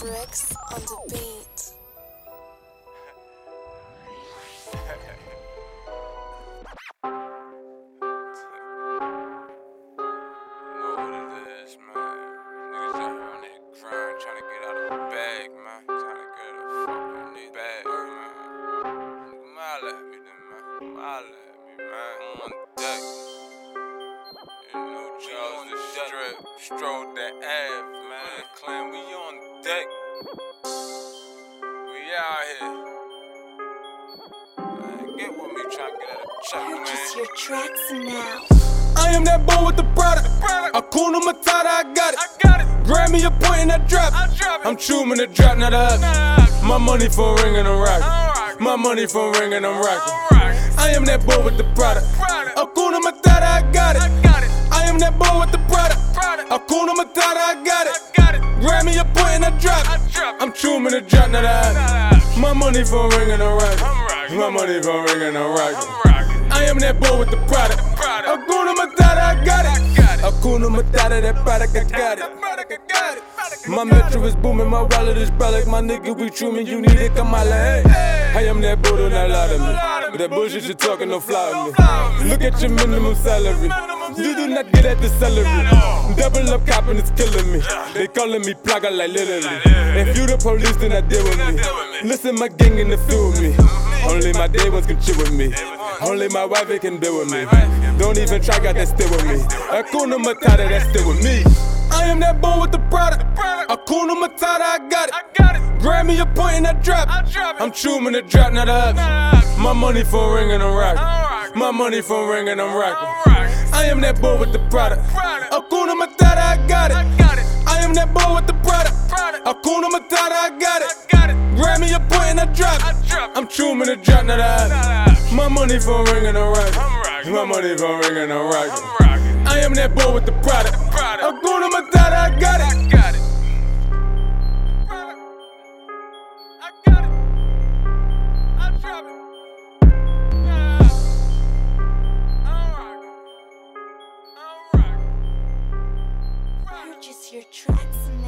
Bricks on the beat. of the Ave, man. Clan, we on deck. We out here. Man, get with me, trying to get out of check, Purchase man. your tracks now. I am that boy with the product. Hakuna Matata, I got it. I got it. Grab me a point and I drop I it. drop it. I'm chewing the drop, not a habit. My money for ring and I'm rocking. Alright. My money for ring and I'm rocking. Alright. I am that boy with the product. Product. Hakuna Matata, I'm chewing the drop, not a. My money for ring and I'm rocking. My money for ring and I'm rocking. I'm rocking. I am that boy with the product. Hakuna Matata, I got it. I got it. Hakuna Matata, that product, I got it. Product, I got it. My metro is booming, my wallet is brolic. My nigga, we truman, you need it, come holla, hey. I am that boy, don't lie to me. That bullshit you talking, don't fly with me. Look at your minimum salary. You do not get at the salary. Double up copping is killing me. They calling me plaga like literally. If you the police, then I deal with me. Listen, my gang in the field with me. Only my day ones can chill with me. Only my wife can deal with me. Don't even try, got that still with me. Hakuna Matata, that's still with me. I am that boy with the product. Hakuna Matata, I got it. Grab me a point and I drop it. I'm chewing the drop, not habit. My money for ring and I'm rocking. My money for ring and I'm rocking. I am that boy with the product. Hakuna Matata, I got it. I am that boy with the product. Hakuna Matata, I got it. Grab me a point and I drop it. I'm chewing the drop, not a. My money for ring and I'm rocking. My money for ring and I'm rocking. I'm rocking. I am that boy with the product. Product. Hakuna Matata, Purchase your tracks